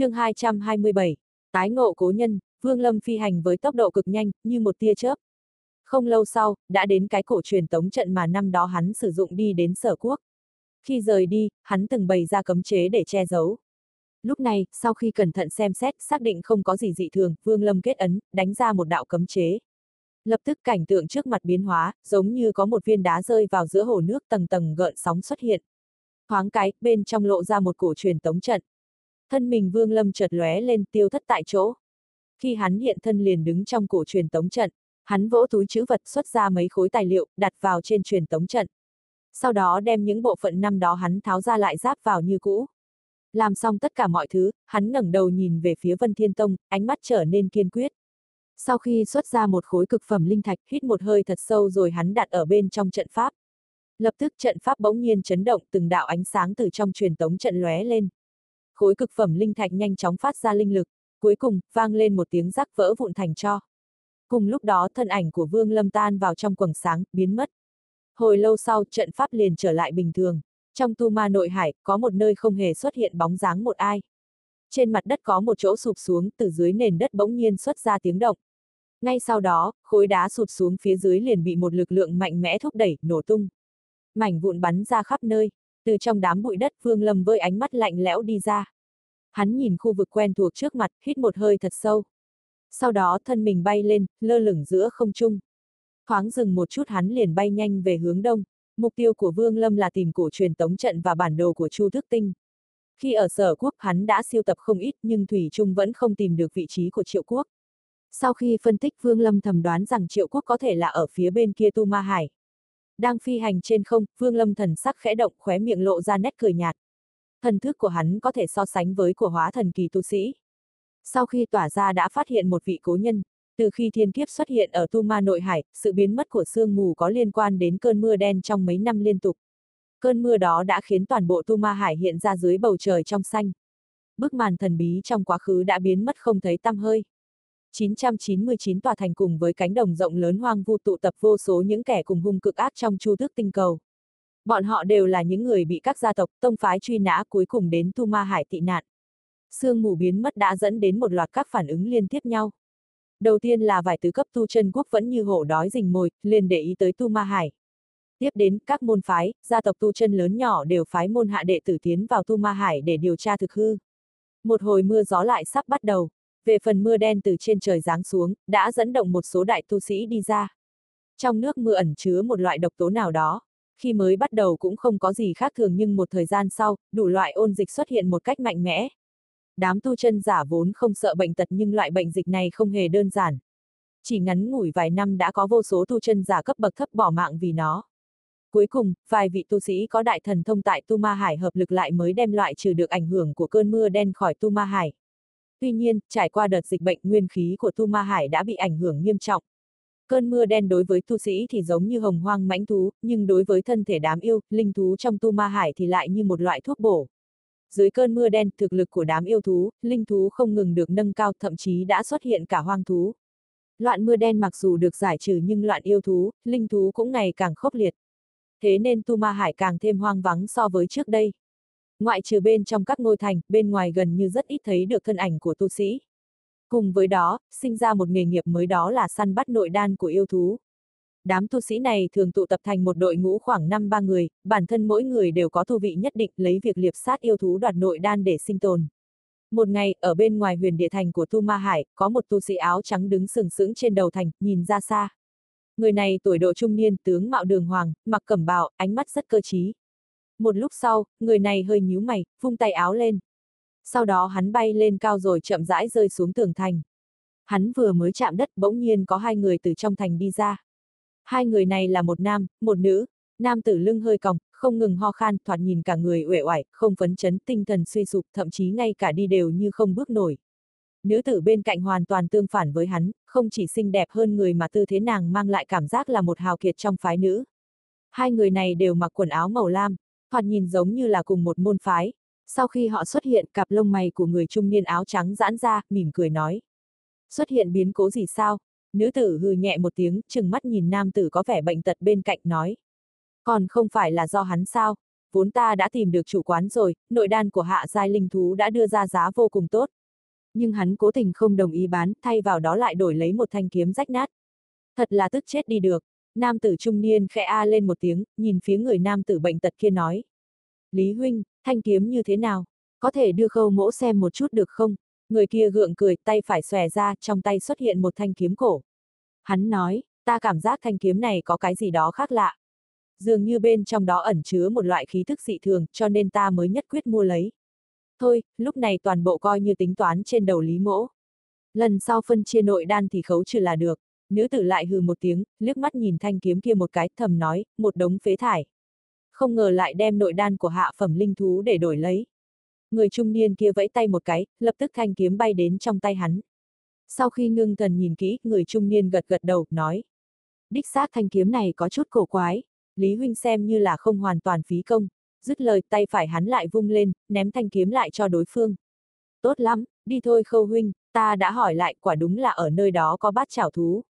chương 227, tái ngộ cố nhân, Vương Lâm phi hành với tốc độ cực nhanh, như một tia chớp. Không lâu sau, đã đến cái cổ truyền tống trận mà năm đó hắn sử dụng đi đến sở quốc. Khi rời đi, hắn từng bày ra cấm chế để che giấu. Lúc này, sau khi cẩn thận xem xét, xác định không có gì dị thường, Vương Lâm kết ấn, đánh ra một đạo cấm chế. Lập tức cảnh tượng trước mặt biến hóa, giống như có một viên đá rơi vào giữa hồ nước tầng tầng gợn sóng xuất hiện. Thoáng cái, bên trong lộ ra một cổ truyền tống trận. Thân mình Vương Lâm chợt lóe lên tiêu thất tại chỗ. Khi hắn hiện thân liền đứng trong cổ truyền tống trận, hắn vỗ túi chữ vật xuất ra mấy khối tài liệu, đặt vào trên truyền tống trận. Sau đó đem những bộ phận năm đó hắn tháo ra lại giáp vào như cũ. Làm xong tất cả mọi thứ, hắn ngẩng đầu nhìn về phía Vân Thiên Tông, ánh mắt trở nên kiên quyết. Sau khi xuất ra một khối cực phẩm linh thạch, hít một hơi thật sâu rồi hắn đặt ở bên trong trận pháp. Lập tức trận pháp bỗng nhiên chấn động từng đạo ánh sáng từ trong truyền tống trận lóe lên. Khối cực phẩm linh thạch nhanh chóng phát ra linh lực, cuối cùng, vang lên một tiếng rắc vỡ vụn thành cho. Cùng lúc đó thân ảnh của Vương Lâm tan vào trong quầng sáng, biến mất. Hồi lâu sau, trận pháp liền trở lại bình thường. Trong tu ma nội hải, có một nơi không hề xuất hiện bóng dáng một ai. Trên mặt đất có một chỗ sụp xuống, từ dưới nền đất bỗng nhiên xuất ra tiếng động. Ngay sau đó, khối đá sụt xuống phía dưới liền bị một lực lượng mạnh mẽ thúc đẩy, nổ tung. Mảnh vụn bắn ra khắp nơi, từ trong đám bụi đất Vương Lâm với ánh mắt lạnh lẽo đi ra. Hắn nhìn khu vực quen thuộc trước mặt, hít một hơi thật sâu. Sau đó thân mình bay lên, lơ lửng giữa không trung. Thoáng dừng một chút hắn liền bay nhanh về hướng đông. Mục tiêu của Vương Lâm là tìm cổ truyền tống trận và bản đồ của Chu Thức Tinh. Khi ở sở quốc hắn đã siêu tập không ít nhưng Thủy Trung vẫn không tìm được vị trí của triệu quốc. Sau khi phân tích Vương Lâm thầm đoán rằng triệu quốc có thể là ở phía bên kia Tu Ma Hải. Đang phi hành trên không, Vương Lâm thần sắc khẽ động khóe miệng lộ ra nét cười nhạt. Thần thức của hắn có thể so sánh với của hóa thần kỳ tu sĩ. Sau khi tỏa ra đã phát hiện một vị cố nhân, từ khi thiên kiếp xuất hiện ở Tu Ma Nội Hải, sự biến mất của sương mù có liên quan đến cơn mưa đen trong mấy năm liên tục. Cơn mưa đó đã khiến toàn bộ Tu Ma Hải hiện ra dưới bầu trời trong xanh. Bức màn thần bí trong quá khứ đã biến mất không thấy tăm hơi. 999 tòa thành cùng với cánh đồng rộng lớn hoang vu tụ tập vô số những kẻ cùng hung cực ác trong chu tước tinh cầu. Bọn họ đều là những người bị các gia tộc, tông phái truy nã cuối cùng đến Tu Ma Hải tị nạn. Sương mù biến mất đã dẫn đến một loạt các phản ứng liên tiếp nhau. Đầu tiên là vài tứ cấp tu chân quốc vẫn như hổ đói rình mồi, liền để ý tới Tu Ma Hải. Tiếp đến, các môn phái, gia tộc tu chân lớn nhỏ đều phái môn hạ đệ tử tiến vào Tu Ma Hải để điều tra thực hư. Một hồi mưa gió lại sắp bắt đầu, về phần mưa đen từ trên trời giáng xuống, đã dẫn động một số đại tu sĩ đi ra. Trong nước mưa ẩn chứa một loại độc tố nào đó, khi mới bắt đầu cũng không có gì khác thường nhưng một thời gian sau, đủ loại ôn dịch xuất hiện một cách mạnh mẽ. Đám tu chân giả vốn không sợ bệnh tật nhưng loại bệnh dịch này không hề đơn giản. Chỉ ngắn ngủi vài năm đã có vô số tu chân giả cấp bậc thấp bỏ mạng vì nó. Cuối cùng, vài vị tu sĩ có đại thần thông tại Tu Ma Hải hợp lực lại mới đem loại trừ được ảnh hưởng của cơn mưa đen khỏi Tu Ma Hải. Tuy nhiên, trải qua đợt dịch bệnh nguyên khí của Tu Ma Hải đã bị ảnh hưởng nghiêm trọng. Cơn mưa đen đối với tu sĩ thì giống như hồng hoang mãnh thú, nhưng đối với thân thể đám yêu, linh thú trong Tu Ma Hải thì lại như một loại thuốc bổ. Dưới cơn mưa đen, thực lực của đám yêu thú, linh thú không ngừng được nâng cao, thậm chí đã xuất hiện cả hoang thú. Loạn mưa đen mặc dù được giải trừ nhưng loạn yêu thú, linh thú cũng ngày càng khốc liệt. Thế nên Tu Ma Hải càng thêm hoang vắng so với trước đây. Ngoại trừ bên trong các ngôi thành, bên ngoài gần như rất ít thấy được thân ảnh của tu sĩ. Cùng với đó, sinh ra một nghề nghiệp mới đó là săn bắt nội đan của yêu thú. Đám tu sĩ này thường tụ tập thành một đội ngũ khoảng 5-3 người, bản thân mỗi người đều có thu vị nhất định lấy việc liệp sát yêu thú đoạt nội đan để sinh tồn. Một ngày, ở bên ngoài huyền địa thành của Tu Ma Hải, có một tu sĩ áo trắng đứng sừng sững trên đầu thành, nhìn ra xa. Người này tuổi độ trung niên, tướng mạo đường hoàng, mặc cẩm bào, ánh mắt rất cơ trí. Một lúc sau, người này hơi nhíu mày, vung tay áo lên. Sau đó hắn bay lên cao rồi chậm rãi rơi xuống tường thành. Hắn vừa mới chạm đất bỗng nhiên có hai người từ trong thành đi ra. Hai người này là một nam, một nữ, nam tử lưng hơi còng, không ngừng ho khan, thoạt nhìn cả người uể oải, không phấn chấn, tinh thần suy sụp, thậm chí ngay cả đi đều như không bước nổi. Nữ tử bên cạnh hoàn toàn tương phản với hắn, không chỉ xinh đẹp hơn người mà tư thế nàng mang lại cảm giác là một hào kiệt trong phái nữ. Hai người này đều mặc quần áo màu lam, thoạt nhìn giống như là cùng một môn phái. Sau khi họ xuất hiện, cặp lông mày của người trung niên áo trắng giãn ra, mỉm cười nói. Xuất hiện biến cố gì sao? Nữ tử hừ nhẹ một tiếng, chừng mắt nhìn nam tử có vẻ bệnh tật bên cạnh nói. Còn không phải là do hắn sao? vốn ta đã tìm được chủ quán rồi, nội đan của hạ giai linh thú đã đưa ra giá vô cùng tốt. Nhưng hắn cố tình không đồng ý bán, thay vào đó lại đổi lấy một thanh kiếm rách nát. Thật là tức chết đi được. Nam tử trung niên khẽ a lên một tiếng, nhìn phía người nam tử bệnh tật kia nói. Lý huynh, thanh kiếm như thế nào? Có thể đưa khâu mỗ xem một chút được không? Người kia gượng cười, tay phải xòe ra, trong tay xuất hiện một thanh kiếm cổ. Hắn nói, ta cảm giác thanh kiếm này có cái gì đó khác lạ. Dường như bên trong đó ẩn chứa một loại khí thức dị thường, cho nên ta mới nhất quyết mua lấy. Thôi, lúc này toàn bộ coi như tính toán trên đầu Lý Mỗ. Lần sau phân chia nội đan thì khấu trừ là được. Nữ tử lại hừ một tiếng, liếc mắt nhìn thanh kiếm kia một cái, thầm nói, một đống phế thải. Không ngờ lại đem nội đan của hạ phẩm linh thú để đổi lấy. Người trung niên kia vẫy tay một cái, lập tức thanh kiếm bay đến trong tay hắn. Sau khi ngưng thần nhìn kỹ, người trung niên gật gật đầu, nói. Đích xác thanh kiếm này có chút cổ quái, Lý Huynh xem như là không hoàn toàn phí công. Dứt lời tay phải hắn lại vung lên, ném thanh kiếm lại cho đối phương. Tốt lắm, đi thôi khâu huynh, ta đã hỏi lại quả đúng là ở nơi đó có bát chảo thú.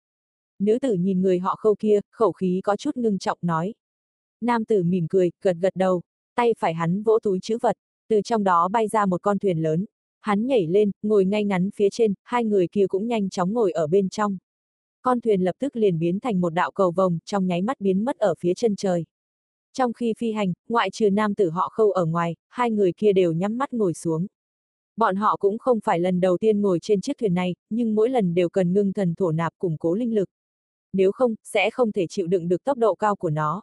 Nữ tử nhìn người họ khâu kia, khẩu khí có chút ngưng trọng nói. Nam tử mỉm cười, gật gật đầu, tay phải hắn vỗ túi chữ vật, từ trong đó bay ra một con thuyền lớn. Hắn nhảy lên, ngồi ngay ngắn phía trên, hai người kia cũng nhanh chóng ngồi ở bên trong. Con thuyền lập tức liền biến thành một đạo cầu vồng, trong nháy mắt biến mất ở phía chân trời. Trong khi phi hành, ngoại trừ nam tử họ khâu ở ngoài, hai người kia đều nhắm mắt ngồi xuống. Bọn họ cũng không phải lần đầu tiên ngồi trên chiếc thuyền này, nhưng mỗi lần đều cần ngưng thần thổ nạp củng cố linh lực. Nếu không, sẽ không thể chịu đựng được tốc độ cao của nó.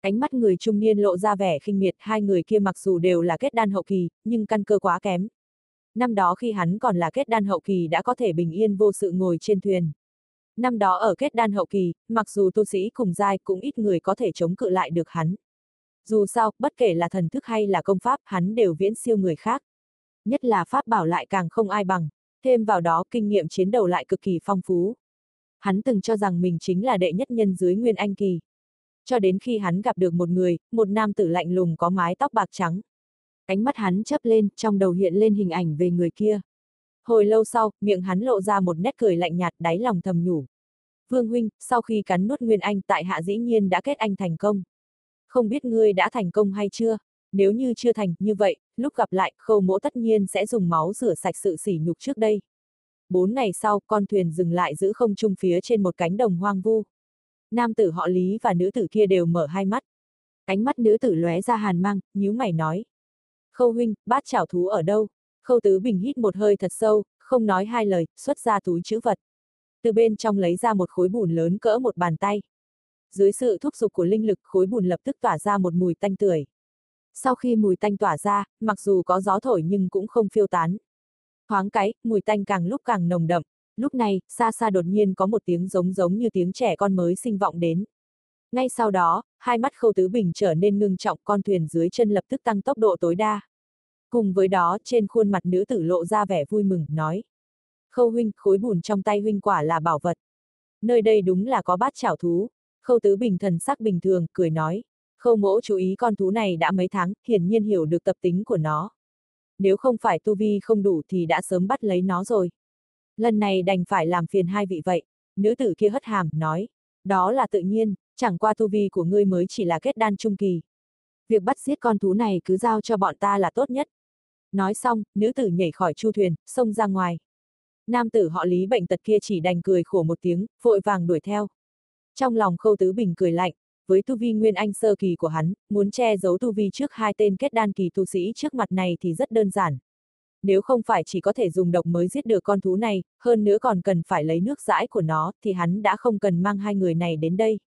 Ánh mắt người trung niên lộ ra vẻ khinh miệt, hai người kia mặc dù đều là kết đan hậu kỳ, nhưng căn cơ quá kém. Năm đó khi hắn còn là kết đan hậu kỳ đã có thể bình yên vô sự ngồi trên thuyền. Năm đó ở kết đan hậu kỳ, mặc dù tu sĩ cùng giai cũng ít người có thể chống cự lại được hắn. Dù sao, bất kể là thần thức hay là công pháp, hắn đều viễn siêu người khác. Nhất là pháp bảo lại càng không ai bằng, thêm vào đó kinh nghiệm chiến đấu lại cực kỳ phong phú. Hắn từng cho rằng mình chính là đệ nhất nhân dưới Nguyên Anh Kỳ. Cho đến khi hắn gặp được một người, một nam tử lạnh lùng có mái tóc bạc trắng. Ánh mắt hắn chớp lên, trong đầu hiện lên hình ảnh về người kia. Hồi lâu sau, miệng hắn lộ ra một nét cười lạnh nhạt đáy lòng thầm nhủ. Vương huynh, sau khi cắn nuốt Nguyên Anh tại hạ dĩ nhiên đã kết anh thành công. Không biết ngươi đã thành công hay chưa? Nếu như chưa thành, như vậy, lúc gặp lại, khâu mỗ tất nhiên sẽ dùng máu rửa sạch sự sỉ nhục trước đây. Bốn ngày sau, con thuyền dừng lại giữ không trung phía trên một cánh đồng hoang vu. Nam tử họ Lý và nữ tử kia đều mở hai mắt. Ánh mắt nữ tử lóe ra hàn mang, nhíu mày nói. Khâu huynh, bát chảo thú ở đâu? Khâu Tứ Bình hít một hơi thật sâu, không nói hai lời, xuất ra túi chữ vật. Từ bên trong lấy ra một khối bùn lớn cỡ một bàn tay. Dưới sự thúc giục của linh lực, khối bùn lập tức tỏa ra một mùi tanh tưởi. Sau khi mùi tanh tỏa ra, mặc dù có gió thổi nhưng cũng không phiêu tán. Thoáng cái, mùi tanh càng lúc càng nồng đậm. Lúc này, xa xa đột nhiên có một tiếng giống giống như tiếng trẻ con mới sinh vọng đến. Ngay sau đó, hai mắt khâu tứ bình trở nên ngưng trọng con thuyền dưới chân lập tức tăng tốc độ tối đa. Cùng với đó, trên khuôn mặt nữ tử lộ ra vẻ vui mừng, nói. Khâu huynh, khối bùn trong tay huynh quả là bảo vật. Nơi đây đúng là có bát chảo thú. Khâu tứ bình thần sắc bình thường, cười nói. Khâu mỗ chú ý con thú này đã mấy tháng, hiển nhiên hiểu được tập tính của nó. Nếu không phải tu vi không đủ thì đã sớm bắt lấy nó rồi. Lần này đành phải làm phiền hai vị vậy. Nữ tử kia hất hàm, nói. Đó là tự nhiên, chẳng qua tu vi của ngươi mới chỉ là kết đan trung kỳ. Việc bắt giết con thú này cứ giao cho bọn ta là tốt nhất. Nói xong, nữ tử nhảy khỏi chu thuyền, xông ra ngoài. Nam tử họ lý bệnh tật kia chỉ đành cười khổ một tiếng, vội vàng đuổi theo. Trong lòng khâu tứ bình cười lạnh, với tu vi nguyên anh sơ kỳ của hắn, muốn che giấu tu vi trước hai tên kết đan kỳ tu sĩ trước mặt này thì rất đơn giản. Nếu không phải chỉ có thể dùng độc mới giết được con thú này, hơn nữa còn cần phải lấy nước dãi của nó, thì hắn đã không cần mang hai người này đến đây.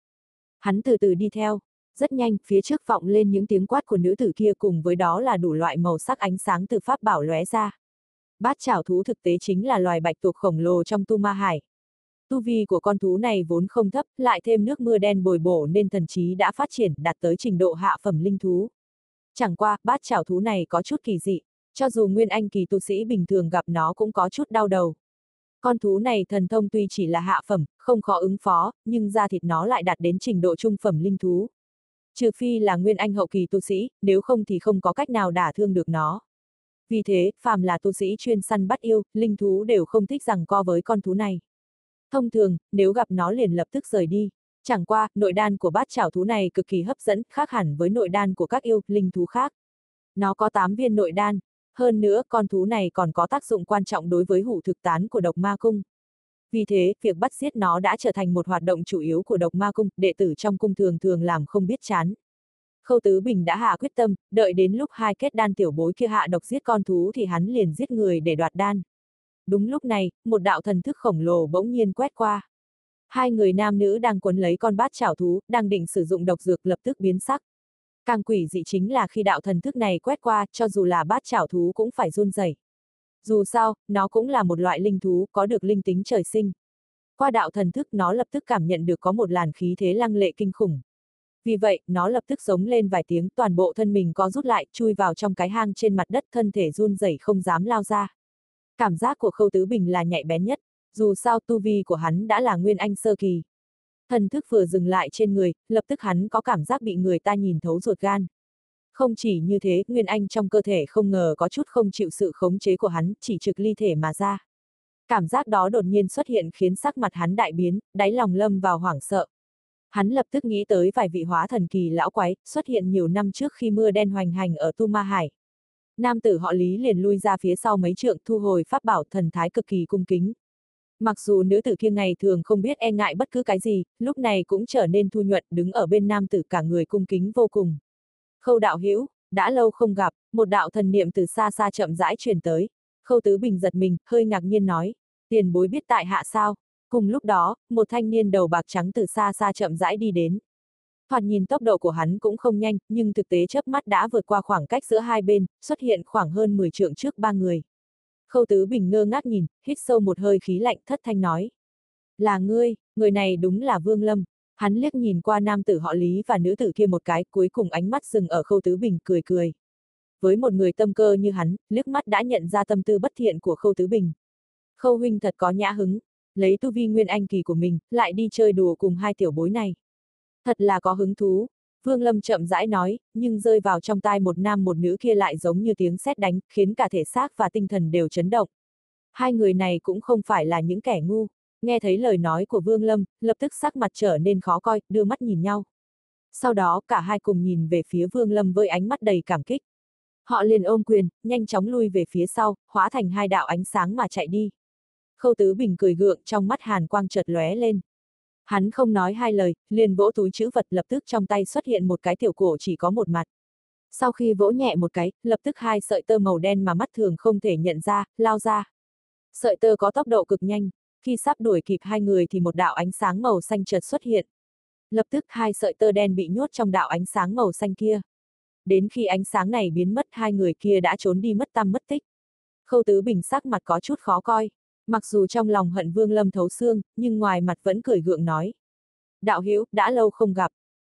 Hắn từ từ đi theo, rất nhanh, phía trước vọng lên những tiếng quát của nữ tử kia cùng với đó là đủ loại màu sắc ánh sáng từ pháp bảo lóe ra. Bát chảo thú thực tế chính là loài bạch tuộc khổng lồ trong tu ma hải. Tu vi của con thú này vốn không thấp, lại thêm nước mưa đen bồi bổ nên thần trí đã phát triển đạt tới trình độ hạ phẩm linh thú. Chẳng qua, bát chảo thú này có chút kỳ dị, cho dù nguyên anh kỳ tu sĩ bình thường gặp nó cũng có chút đau đầu. Con thú này thần thông tuy chỉ là hạ phẩm, không khó ứng phó, nhưng da thịt nó lại đạt đến trình độ trung phẩm linh thú. Trừ phi là nguyên anh hậu kỳ tu sĩ, nếu không thì không có cách nào đả thương được nó. Vì thế, phàm là tu sĩ chuyên săn bắt yêu, linh thú đều không thích rằng co với con thú này. Thông thường, nếu gặp nó liền lập tức rời đi. Chẳng qua, nội đan của bát chảo thú này cực kỳ hấp dẫn, khác hẳn với nội đan của các yêu, linh thú khác. Nó có 8 viên nội đan, hơn nữa con thú này còn có tác dụng quan trọng đối với hủ thực tán của độc ma cung. Vì thế, việc bắt giết nó đã trở thành một hoạt động chủ yếu của độc ma cung, đệ tử trong cung thường thường làm không biết chán. Khâu Tứ Bình đã hạ quyết tâm, đợi đến lúc hai kết đan tiểu bối kia hạ độc giết con thú thì hắn liền giết người để đoạt đan. Đúng lúc này, một đạo thần thức khổng lồ bỗng nhiên quét qua. Hai người nam nữ đang quấn lấy con bát chảo thú, đang định sử dụng độc dược lập tức biến sắc. Càng quỷ dị chính là khi đạo thần thức này quét qua, cho dù là bát chảo thú cũng phải run rẩy. Dù sao, nó cũng là một loại linh thú, có được linh tính trời sinh. Qua đạo thần thức nó lập tức cảm nhận được có một làn khí thế lăng lệ kinh khủng. Vì vậy, nó lập tức giống lên vài tiếng, toàn bộ thân mình có rút lại, chui vào trong cái hang trên mặt đất, thân thể run rẩy không dám lao ra. Cảm giác của Khâu Tứ Bình là nhạy bén nhất, dù sao tu vi của hắn đã là nguyên anh sơ kỳ. Thần thức vừa dừng lại trên người, lập tức hắn có cảm giác bị người ta nhìn thấu ruột gan. Không chỉ như thế, Nguyên Anh trong cơ thể không ngờ có chút không chịu sự khống chế của hắn, chỉ trực ly thể mà ra. Cảm giác đó đột nhiên xuất hiện khiến sắc mặt hắn đại biến, đáy lòng lâm vào hoảng sợ. Hắn lập tức nghĩ tới vài vị hóa thần kỳ lão quái, xuất hiện nhiều năm trước khi mưa đen hoành hành ở Tu Ma Hải. Nam tử họ Lý liền lui ra phía sau mấy trượng thu hồi pháp bảo thần thái cực kỳ cung kính. Mặc dù nữ tử kia ngày thường không biết e ngại bất cứ cái gì, lúc này cũng trở nên thu nhuận đứng ở bên nam tử cả người cung kính vô cùng. Khâu đạo hữu đã lâu không gặp, một đạo thần niệm từ xa xa chậm rãi truyền tới. Khâu tứ bình giật mình, hơi ngạc nhiên nói, tiền bối biết tại hạ sao. Cùng lúc đó, một thanh niên đầu bạc trắng từ xa xa chậm rãi đi đến. Thoạt nhìn tốc độ của hắn cũng không nhanh, nhưng thực tế chớp mắt đã vượt qua khoảng cách giữa hai bên, xuất hiện khoảng hơn 10 trượng trước ba người. Khâu Tứ Bình ngơ ngác nhìn, hít sâu một hơi khí lạnh thất thanh nói. Là ngươi, người này đúng là Vương Lâm. Hắn liếc nhìn qua nam tử họ Lý và nữ tử kia một cái, cuối cùng ánh mắt dừng ở Khâu Tứ Bình cười cười. Với một người tâm cơ như hắn, liếc mắt đã nhận ra tâm tư bất thiện của Khâu Tứ Bình. Khâu huynh thật có nhã hứng, lấy tu vi nguyên anh kỳ của mình, lại đi chơi đùa cùng hai tiểu bối này. Thật là có hứng thú, Vương Lâm chậm rãi nói, nhưng rơi vào trong tai một nam một nữ kia lại giống như tiếng sét đánh, khiến cả thể xác và tinh thần đều chấn động. Hai người này cũng không phải là những kẻ ngu. Nghe thấy lời nói của Vương Lâm, lập tức sắc mặt trở nên khó coi, đưa mắt nhìn nhau. Sau đó cả hai cùng nhìn về phía Vương Lâm với ánh mắt đầy cảm kích. Họ liền ôm quyền, nhanh chóng lui về phía sau, hóa thành hai đạo ánh sáng mà chạy đi. Khâu Tứ Bình cười gượng trong mắt hàn quang chợt lóe lên. Hắn không nói hai lời, liền vỗ túi chữ vật lập tức trong tay xuất hiện một cái tiểu cổ chỉ có một mặt. Sau khi vỗ nhẹ một cái, lập tức hai sợi tơ màu đen mà mắt thường không thể nhận ra, lao ra. Sợi tơ có tốc độ cực nhanh, khi sắp đuổi kịp hai người thì một đạo ánh sáng màu xanh chợt xuất hiện. Lập tức hai sợi tơ đen bị nhốt trong đạo ánh sáng màu xanh kia. Đến khi ánh sáng này biến mất hai người kia đã trốn đi mất tăm mất tích. Khâu Tứ Bình sắc mặt có chút khó coi. Mặc dù trong lòng hận Vương Lâm thấu xương, nhưng ngoài mặt vẫn cười gượng nói. Đạo Hiếu đã lâu không gặp,